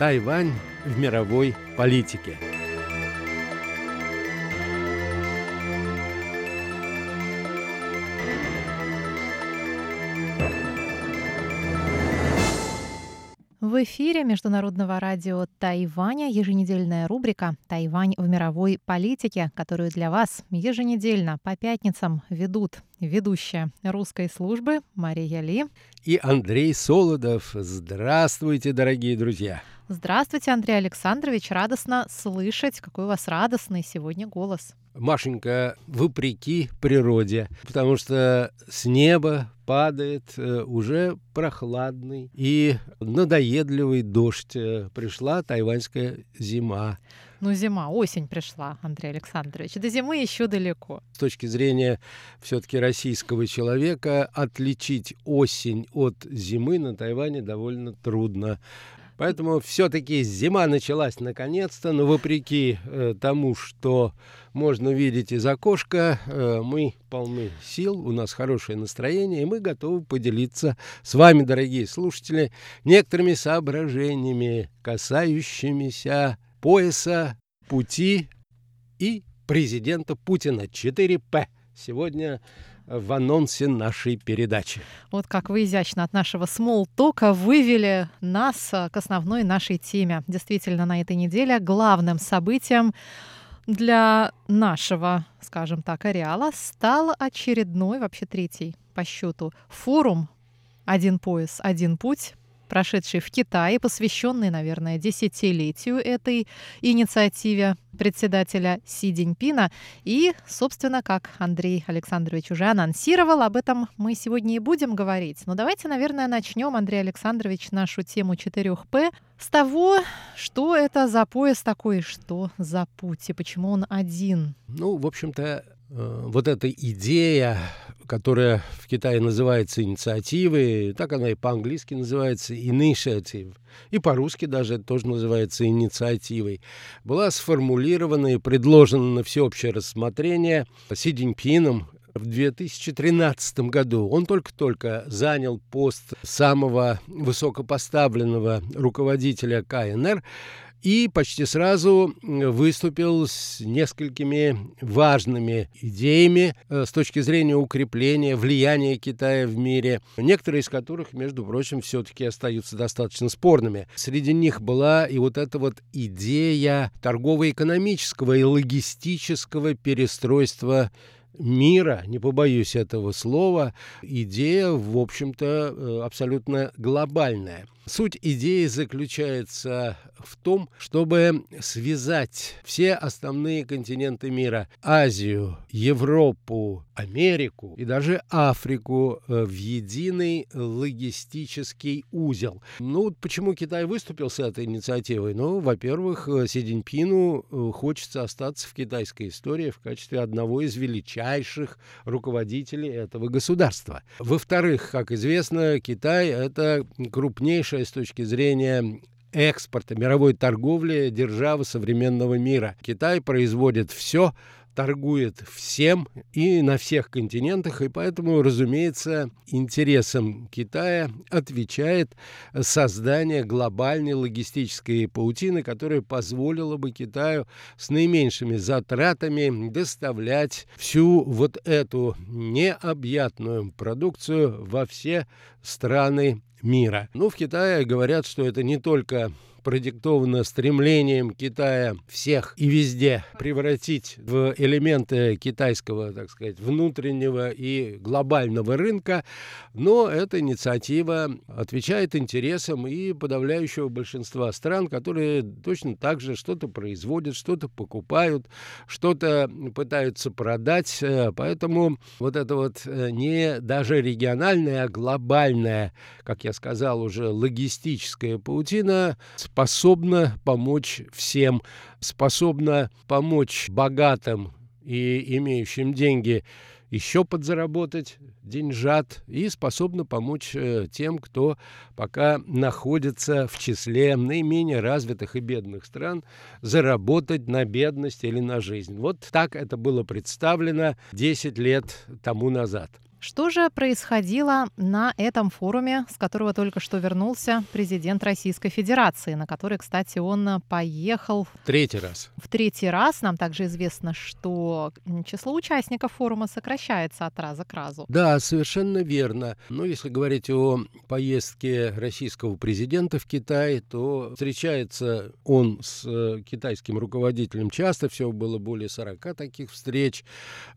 Тайвань в мировой политике. В эфире Международного радио Тайваня еженедельная рубрика «Тайвань в мировой политике», которую для вас еженедельно по пятницам ведут ведущая русской службы Мария Ли и Андрей Солодов. Здравствуйте, дорогие друзья! Здравствуйте, Андрей Александрович. Радостно слышать, какой у вас радостный сегодня голос. Машенька, вопреки природе, потому что с неба падает э, уже прохладный и надоедливый дождь. Э, пришла тайваньская зима. Ну, зима, осень пришла, Андрей Александрович. До зимы еще далеко. С точки зрения все-таки российского человека, отличить осень от зимы на Тайване довольно трудно. Поэтому все-таки зима началась наконец-то, но вопреки э, тому, что можно видеть из окошка, э, мы полны сил, у нас хорошее настроение, и мы готовы поделиться с вами, дорогие слушатели, некоторыми соображениями, касающимися пояса, пути и президента Путина 4П. Сегодня в анонсе нашей передачи. Вот как вы изящно от нашего смолтока вывели нас а, к основной нашей теме. Действительно, на этой неделе главным событием для нашего, скажем так, ареала стал очередной, вообще третий по счету, форум «Один пояс, один путь», прошедший в Китае, посвященный, наверное, десятилетию этой инициативе председателя Си Диньпина. И, собственно, как Андрей Александрович уже анонсировал, об этом мы сегодня и будем говорить. Но давайте, наверное, начнем, Андрей Александрович, нашу тему 4П с того, что это за пояс такой, что за путь и почему он один. Ну, в общем-то, вот эта идея, которая в Китае называется инициативой, так она и по-английски называется initiative, и по-русски даже это тоже называется инициативой, была сформулирована и предложена на всеобщее рассмотрение Си Диньпином в 2013 году. Он только-только занял пост самого высокопоставленного руководителя КНР, и почти сразу выступил с несколькими важными идеями э, с точки зрения укрепления влияния Китая в мире, некоторые из которых, между прочим, все-таки остаются достаточно спорными. Среди них была и вот эта вот идея торгово-экономического и логистического перестройства мира, не побоюсь этого слова, идея, в общем-то, э, абсолютно глобальная. Суть идеи заключается в том, чтобы связать все основные континенты мира – Азию, Европу, Америку и даже Африку э, в единый логистический узел. Ну, почему Китай выступил с этой инициативой? Ну, во-первых, э, Си Цзиньпину э, хочется остаться в китайской истории в качестве одного из величайших руководителей этого государства. Во-вторых, как известно, Китай – это крупнейшая с точки зрения экспорта, мировой торговли державы современного мира. Китай производит все, торгует всем и на всех континентах, и поэтому, разумеется, интересам Китая отвечает создание глобальной логистической паутины, которая позволила бы Китаю с наименьшими затратами доставлять всю вот эту необъятную продукцию во все страны мира. Ну, в Китае говорят, что это не только продиктовано стремлением Китая всех и везде превратить в элементы китайского, так сказать, внутреннего и глобального рынка, но эта инициатива отвечает интересам и подавляющего большинства стран, которые точно так же что-то производят, что-то покупают, что-то пытаются продать, поэтому вот это вот э, не даже региональная, а глобальная, как я сказал уже, логистическая паутина способна помочь всем, способна помочь богатым и имеющим деньги еще подзаработать деньжат и способна помочь э, тем, кто пока находится в числе наименее развитых и бедных стран, заработать на бедность или на жизнь. Вот так это было представлено 10 лет тому назад. Что же происходило на этом форуме, с которого только что вернулся президент Российской Федерации, на который, кстати, он поехал... Третий раз. В третий раз. Нам также известно, что число участников форума сокращается от раза к разу. Да, совершенно верно. Но если говорить о поездке российского президента в Китай, то встречается он с э, китайским руководителем часто, всего было более 40 таких встреч,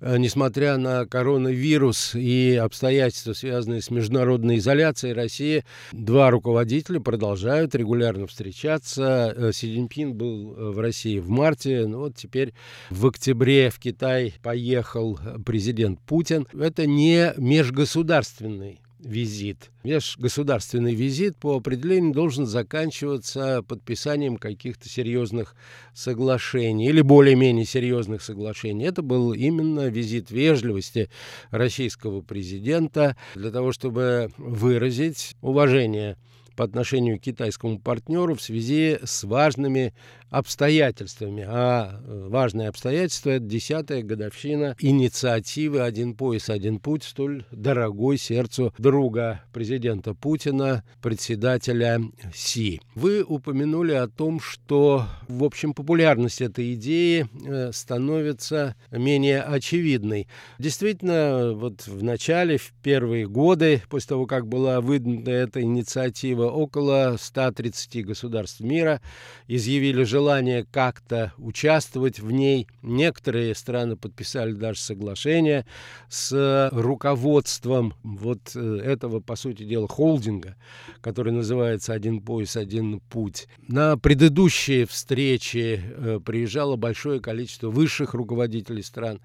э, несмотря на коронавирус и и обстоятельства, связанные с международной изоляцией России, два руководителя продолжают регулярно встречаться. Э, Си Цзиньпин был э, в России в марте, ну вот теперь в октябре в Китай поехал президент Путин. Это не межгосударственный визит. Межгосударственный визит по определению должен заканчиваться подписанием каких-то серьезных соглашений или более-менее серьезных соглашений. Это был именно визит вежливости российского президента для того, чтобы выразить уважение по отношению к китайскому партнеру в связи с важными обстоятельствами. А э, важное обстоятельство – это десятая годовщина инициативы «Один пояс, один путь», столь дорогой сердцу друга президента Путина, председателя Си. Вы упомянули о том, что, в общем, популярность этой идеи э, становится менее очевидной. Действительно, вот в начале, в первые годы, после того, как была выдвинута эта инициатива, около 130 государств мира изъявили желание желание как-то участвовать в ней. Некоторые страны подписали даже соглашение с руководством вот э, этого, по сути дела, холдинга, который называется «Один пояс, один путь». На предыдущие встречи э, приезжало большое количество высших руководителей стран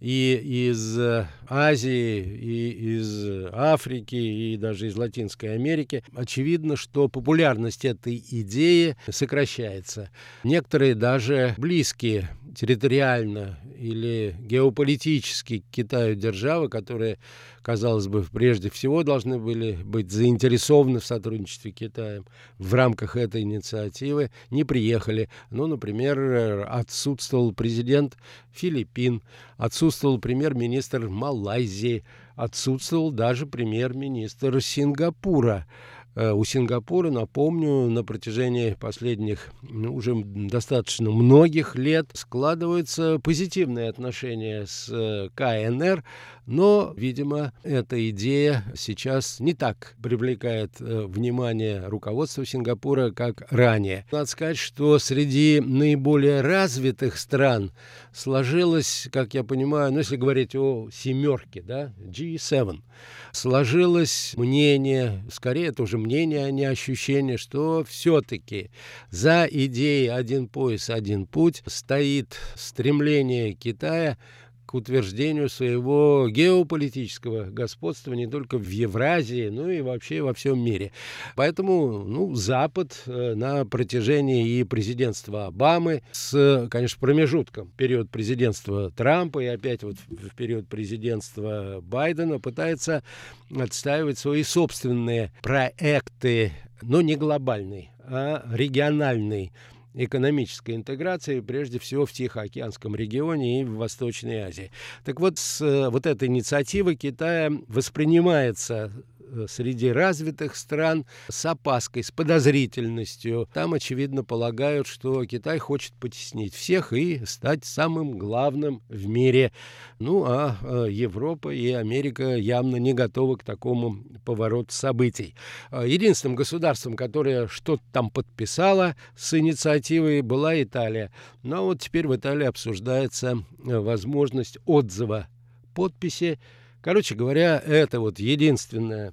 и из Азии, и из Африки, и даже из Латинской Америки. Очевидно, что популярность этой идеи сокращается. Некоторые даже близкие территориально или геополитически к Китаю державы, которые, казалось бы, прежде всего должны были быть заинтересованы в сотрудничестве с Китаем в рамках этой инициативы, не приехали. Ну, например, отсутствовал президент Филиппин, отсутствовал премьер-министр Малайзии, отсутствовал даже премьер-министр Сингапура. Э, у Сингапура, напомню, на протяжении последних ну, уже достаточно многих лет складываются позитивные отношения с э, КНР, но, видимо, эта идея сейчас не так привлекает э, внимание руководства Сингапура, как ранее. Надо сказать, что среди наиболее развитых стран сложилось, как я понимаю, ну, если говорить о семерке, да, G7, сложилось мнение, скорее это уже мнение, а не ощущение, что все-таки за идеей «один пояс, один путь» стоит стремление Китая к утверждению своего геополитического господства не только в Евразии, но и вообще во всем мире. Поэтому ну, Запад э, на протяжении и президентства Обамы с, конечно, промежутком период президентства Трампа и опять вот в период президентства Байдена пытается отстаивать свои собственные проекты, но не глобальный, а региональный экономической интеграции, прежде всего в Тихоокеанском регионе и в Восточной Азии. Так вот, с, э, вот эта инициатива Китая воспринимается среди развитых стран с опаской, с подозрительностью. Там, очевидно, полагают, что Китай хочет потеснить всех и стать самым главным в мире. Ну, а э, Европа и Америка явно не готовы к такому повороту событий. Э, единственным государством, которое что-то там подписало с инициативой, была Италия. Но ну, а вот теперь в Италии обсуждается возможность отзыва подписи Короче говоря, это вот единственная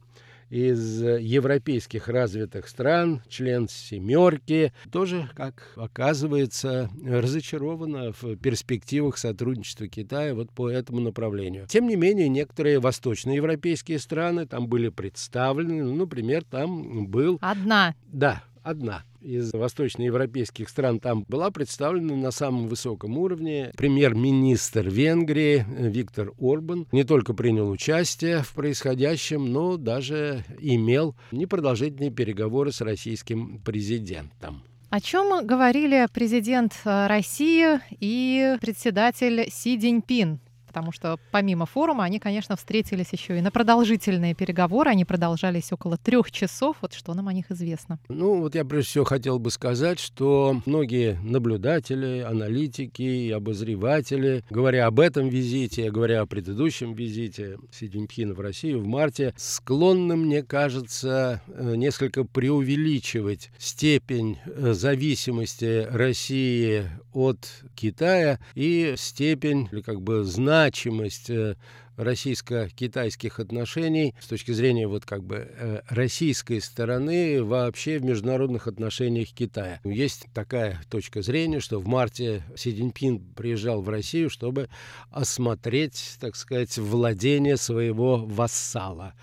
из европейских развитых стран, член «семерки», тоже, как оказывается, разочарована в перспективах сотрудничества Китая вот по этому направлению. Тем не менее, некоторые восточноевропейские страны там были представлены, ну, например, там был... Одна. Да, одна из восточноевропейских стран там была представлена на самом высоком уровне. Премьер-министр Венгрии Виктор Орбан не только принял участие в происходящем, но даже имел непродолжительные переговоры с российским президентом. О чем говорили президент э, России и председатель Си Цзиньпин потому что помимо форума они, конечно, встретились еще и на продолжительные переговоры. Они продолжались около трех часов. Вот что нам о них известно? Ну, вот я прежде всего хотел бы сказать, что многие наблюдатели, аналитики обозреватели, говоря об этом визите, говоря о предыдущем визите Си Цзиньпина в Россию в марте, склонны, мне кажется, э, несколько преувеличивать степень э, зависимости России от Китая и степень, или как бы значимость э, российско-китайских отношений с точки зрения вот как бы э, российской стороны вообще в международных отношениях Китая. Есть такая точка зрения, что в марте Си Цзиньпин приезжал в Россию, чтобы осмотреть, так сказать, владение своего вассала.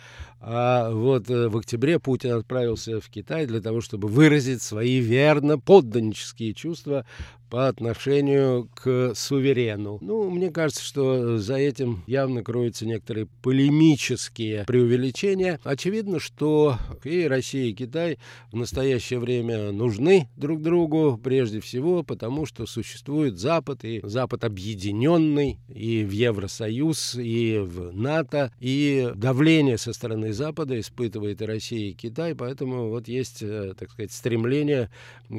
А вот э, в октябре Путин отправился в Китай для того, чтобы выразить свои верно подданнические чувства по отношению к суверену. Ну, мне кажется, что за этим явно кроются некоторые полемические преувеличения. Очевидно, что и Россия, и Китай в настоящее время нужны друг другу, прежде всего, потому что существует Запад, и Запад объединенный и в Евросоюз, и в НАТО, и давление со стороны Запада испытывает и Россия, и Китай, поэтому вот есть, э, так сказать, стремление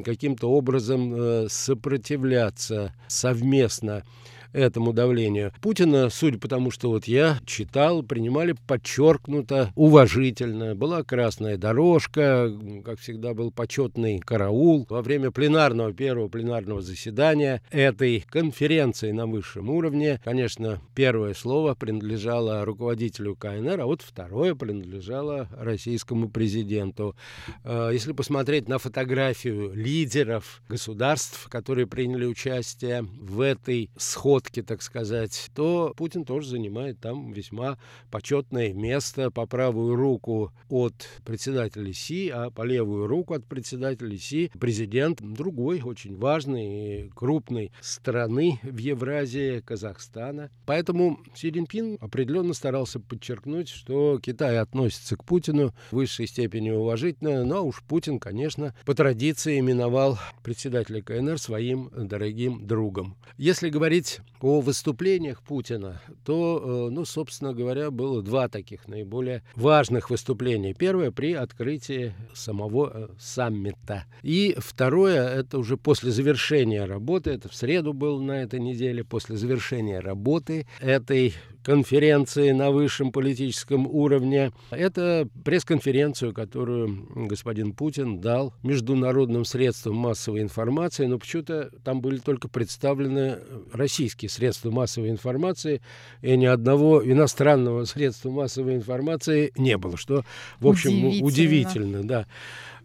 каким-то образом э, сопротивляться сопротивляться совместно этому давлению. Путина, судя по тому, что вот я читал, принимали подчеркнуто, уважительно. Была красная дорожка, как всегда был почетный караул. Во время пленарного, первого пленарного заседания этой конференции на высшем уровне, конечно, первое слово принадлежало руководителю КНР, а вот второе принадлежало российскому президенту. Э, если посмотреть на фотографию лидеров государств, которые приняли участие в этой сход высотке, так сказать, то Путин тоже занимает там весьма почетное место по правую руку от председателя Си, а по левую руку от председателя Си президент другой, очень важной и крупной страны в Евразии, Казахстана. Поэтому Си Цзиньпин определенно старался подчеркнуть, что Китай относится к Путину в высшей степени уважительно, но уж Путин, конечно, по традиции именовал председателя КНР своим дорогим другом. Если говорить о выступлениях Путина, то, э, ну, собственно говоря, было два таких наиболее важных выступления. Первое при открытии самого э, саммита. И второе, это уже после завершения работы, это в среду было на этой неделе, после завершения работы этой конференции на высшем политическом уровне. Это пресс-конференцию, которую господин Путин дал международным средствам массовой информации, но почему-то там были только представлены российские средства массовой информации, и ни одного иностранного средства массовой информации не было, что, в общем, удивительно, удивительно да.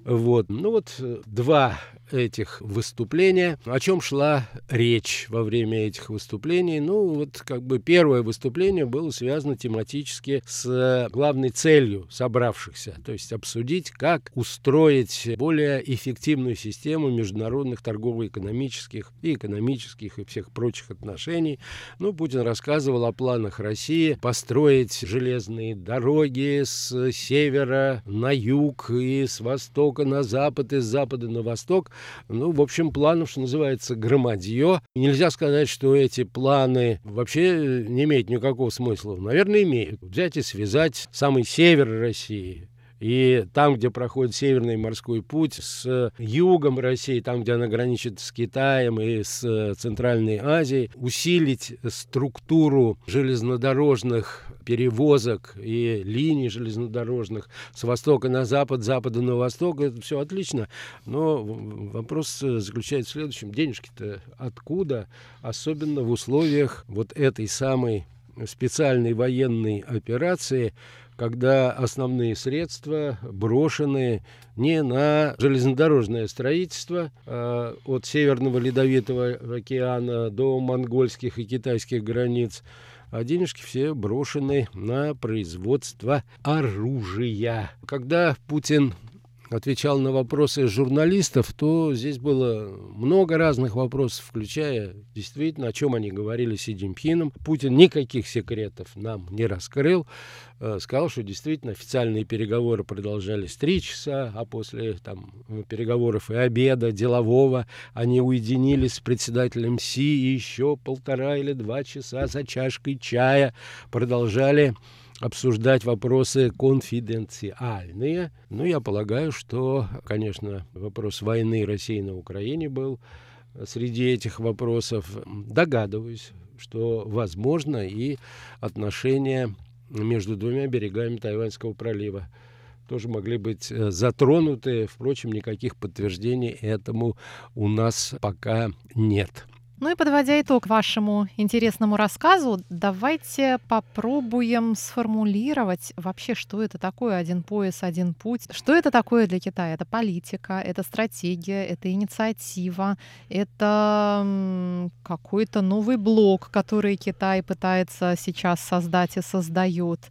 Вот. Ну вот два этих выступления. О чем шла речь во время этих выступлений? Ну, вот как бы первое выступление было связано тематически с главной целью собравшихся, то есть обсудить, как устроить более эффективную систему международных торгово-экономических и экономических и всех прочих отношений. Ну, Путин рассказывал о планах России построить железные дороги с севера на юг и с востока на запад, и с запада на восток, ну, в общем, планов, что называется, громадье. Нельзя сказать, что эти планы вообще не имеют никакого смысла. Наверное, имеют. Взять и связать самый север России, и там, где проходит Северный морской путь, с югом России, там, где она граничит с Китаем и с Центральной Азией, усилить структуру железнодорожных перевозок и линий железнодорожных с востока на запад, запада на восток, это все отлично. Но вопрос заключается в следующем. Денежки-то откуда? Особенно в условиях вот этой самой специальной военной операции, когда основные средства брошены не на железнодорожное строительство а от Северного Ледовитого океана до монгольских и китайских границ, а денежки все брошены на производство оружия. Когда Путин отвечал на вопросы журналистов, то здесь было много разных вопросов, включая действительно, о чем они говорили с Си Цзиньпином. Путин никаких секретов нам не раскрыл. Э, сказал, что действительно официальные переговоры продолжались три часа, а после там, переговоров и обеда делового они уединились с председателем Си и еще полтора или два часа за чашкой чая продолжали обсуждать вопросы конфиденциальные. Ну, я полагаю, что, конечно, вопрос войны России на Украине был среди этих вопросов. Догадываюсь, что возможно и отношения между двумя берегами Тайваньского пролива тоже могли быть э, затронуты. Впрочем, никаких подтверждений этому у нас пока нет. Ну и подводя итог вашему интересному рассказу, давайте попробуем сформулировать вообще, что это такое один пояс, один путь. Что это такое для Китая? Это политика, это стратегия, это инициатива, это какой-то новый блок, который Китай пытается сейчас создать и создает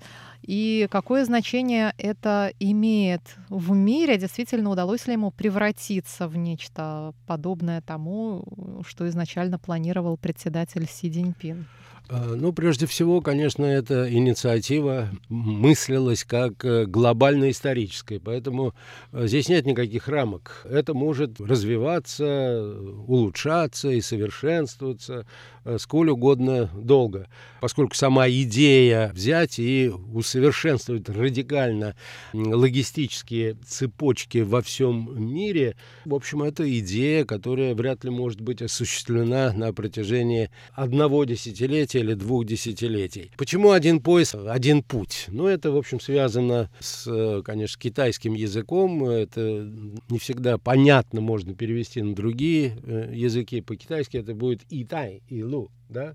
и какое значение это имеет в мире, действительно удалось ли ему превратиться в нечто подобное тому, что изначально планировал председатель Си Цзиньпин. А, ну, прежде всего, конечно, эта инициатива мыслилась как э, глобально-историческая, поэтому э, здесь нет никаких рамок. Это может развиваться, улучшаться и совершенствоваться Э, сколь угодно долго, поскольку сама идея взять и усовершенствовать радикально логистические цепочки во всем мире, в общем, это идея, которая вряд ли может быть осуществлена на протяжении одного десятилетия или двух десятилетий. Почему один пояс, один путь? Ну, это, в общем, связано с, э, конечно, китайским языком. Это не всегда понятно можно перевести на другие э, языки. По-китайски это будет и тай, и лу да?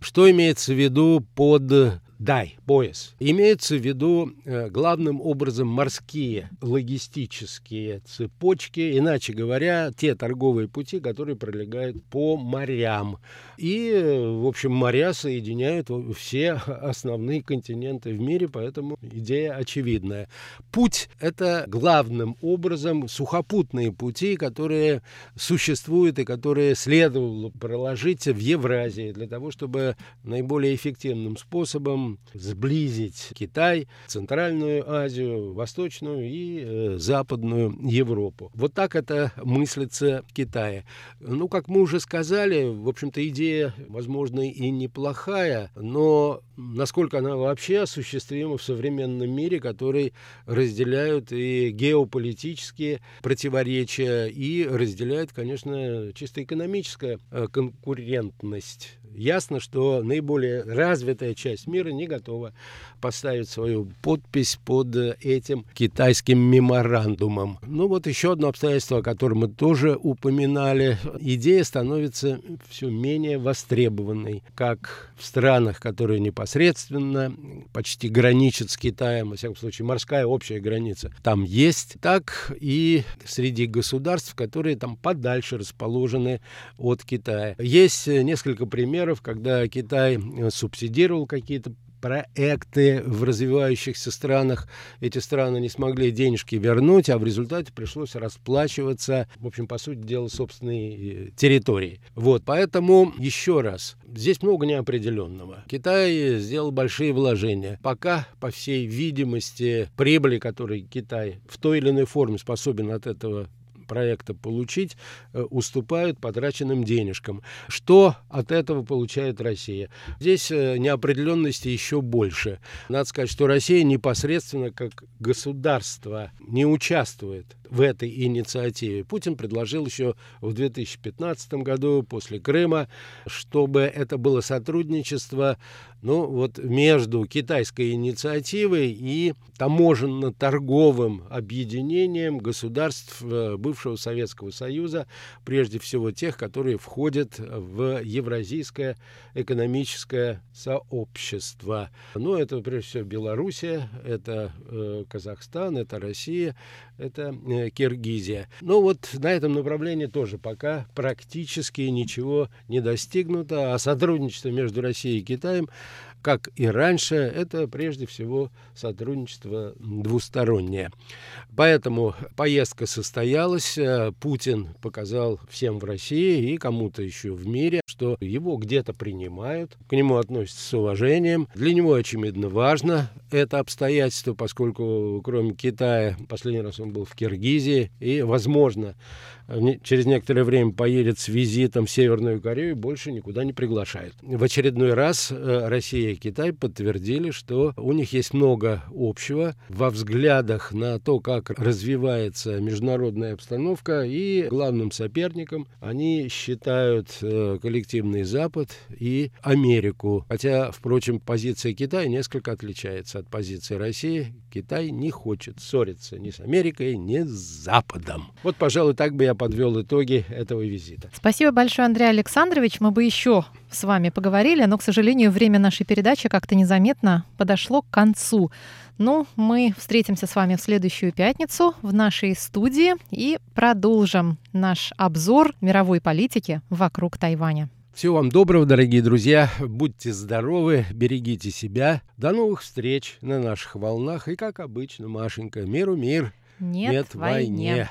Что имеется в виду под дай, пояс. Имеется в виду э, главным образом морские логистические цепочки, иначе говоря, те торговые пути, которые пролегают по морям. И, в общем, моря соединяют все основные континенты в мире, поэтому идея очевидная. Путь — это главным образом сухопутные пути, которые существуют и которые следовало проложить в Евразии для того, чтобы наиболее эффективным способом сблизить Китай, Центральную Азию, Восточную и э, Западную Европу. Вот так это мыслится в Китае. Ну, как мы уже сказали, в общем-то, идея, возможно, и неплохая, но насколько она вообще осуществима в современном мире, который разделяют и геополитические противоречия, и разделяет, конечно, чисто экономическая э, конкурентность Ясно, что наиболее развитая часть мира не готова поставить свою подпись под этим китайским меморандумом. Ну вот еще одно обстоятельство, о котором мы тоже упоминали. Идея становится все менее востребованной, как в странах, которые непосредственно почти граничат с Китаем, во всяком случае, морская общая граница там есть, так и среди государств, которые там подальше расположены от Китая. Есть несколько примеров, когда Китай субсидировал какие-то проекты в развивающихся странах. Эти страны не смогли денежки вернуть, а в результате пришлось расплачиваться, в общем, по сути дела, собственной э, территории. Вот, поэтому еще раз, здесь много неопределенного. Китай сделал большие вложения. Пока, по всей видимости, прибыли, которые Китай в той или иной форме способен от этого проекта получить, э, уступают потраченным денежкам. Что от этого получает Россия? Здесь э, неопределенности еще больше. Надо сказать, что Россия непосредственно как государство не участвует в этой инициативе. Путин предложил еще в 2015 году, после Крыма, чтобы это было сотрудничество ну, вот между китайской инициативой и таможенно-торговым объединением государств э, бывшего Советского Союза, прежде всего тех, которые входят в Евразийское экономическое сообщество. Ну, это прежде всего Белоруссия, это э, Казахстан, это Россия, это э, Киргизия. Ну вот на этом направлении тоже пока практически ничего не достигнуто, а сотрудничество между Россией и Китаем как и раньше, это прежде всего сотрудничество двустороннее. Поэтому поездка состоялась. Путин показал всем в России и кому-то еще в мире, что его где-то принимают, к нему относятся с уважением. Для него, очевидно, важно это обстоятельство, поскольку кроме Китая, последний раз он был в Киргизии, и, возможно, через некоторое время поедет с визитом в Северную Корею, больше никуда не приглашают. В очередной раз э, Россия и Китай подтвердили, что у них есть много общего во взглядах на то, как развивается международная обстановка, и главным соперником они считают э, коллективный Запад и Америку. Хотя, впрочем, позиция Китая несколько отличается от позиции России. Китай не хочет ссориться ни с Америкой, ни с Западом. Вот, пожалуй, так бы я подвел итоги этого визита. Спасибо большое, Андрей Александрович. Мы бы еще с вами поговорили, но, к сожалению, время нашей передачи как-то незаметно подошло к концу. Ну, мы встретимся с вами в следующую пятницу в нашей студии и продолжим наш обзор мировой политики вокруг Тайваня. Всего вам доброго, дорогие друзья. Будьте здоровы, берегите себя. До новых встреч на наших волнах. И, как обычно, Машенька, миру мир, нет, нет войне. войне.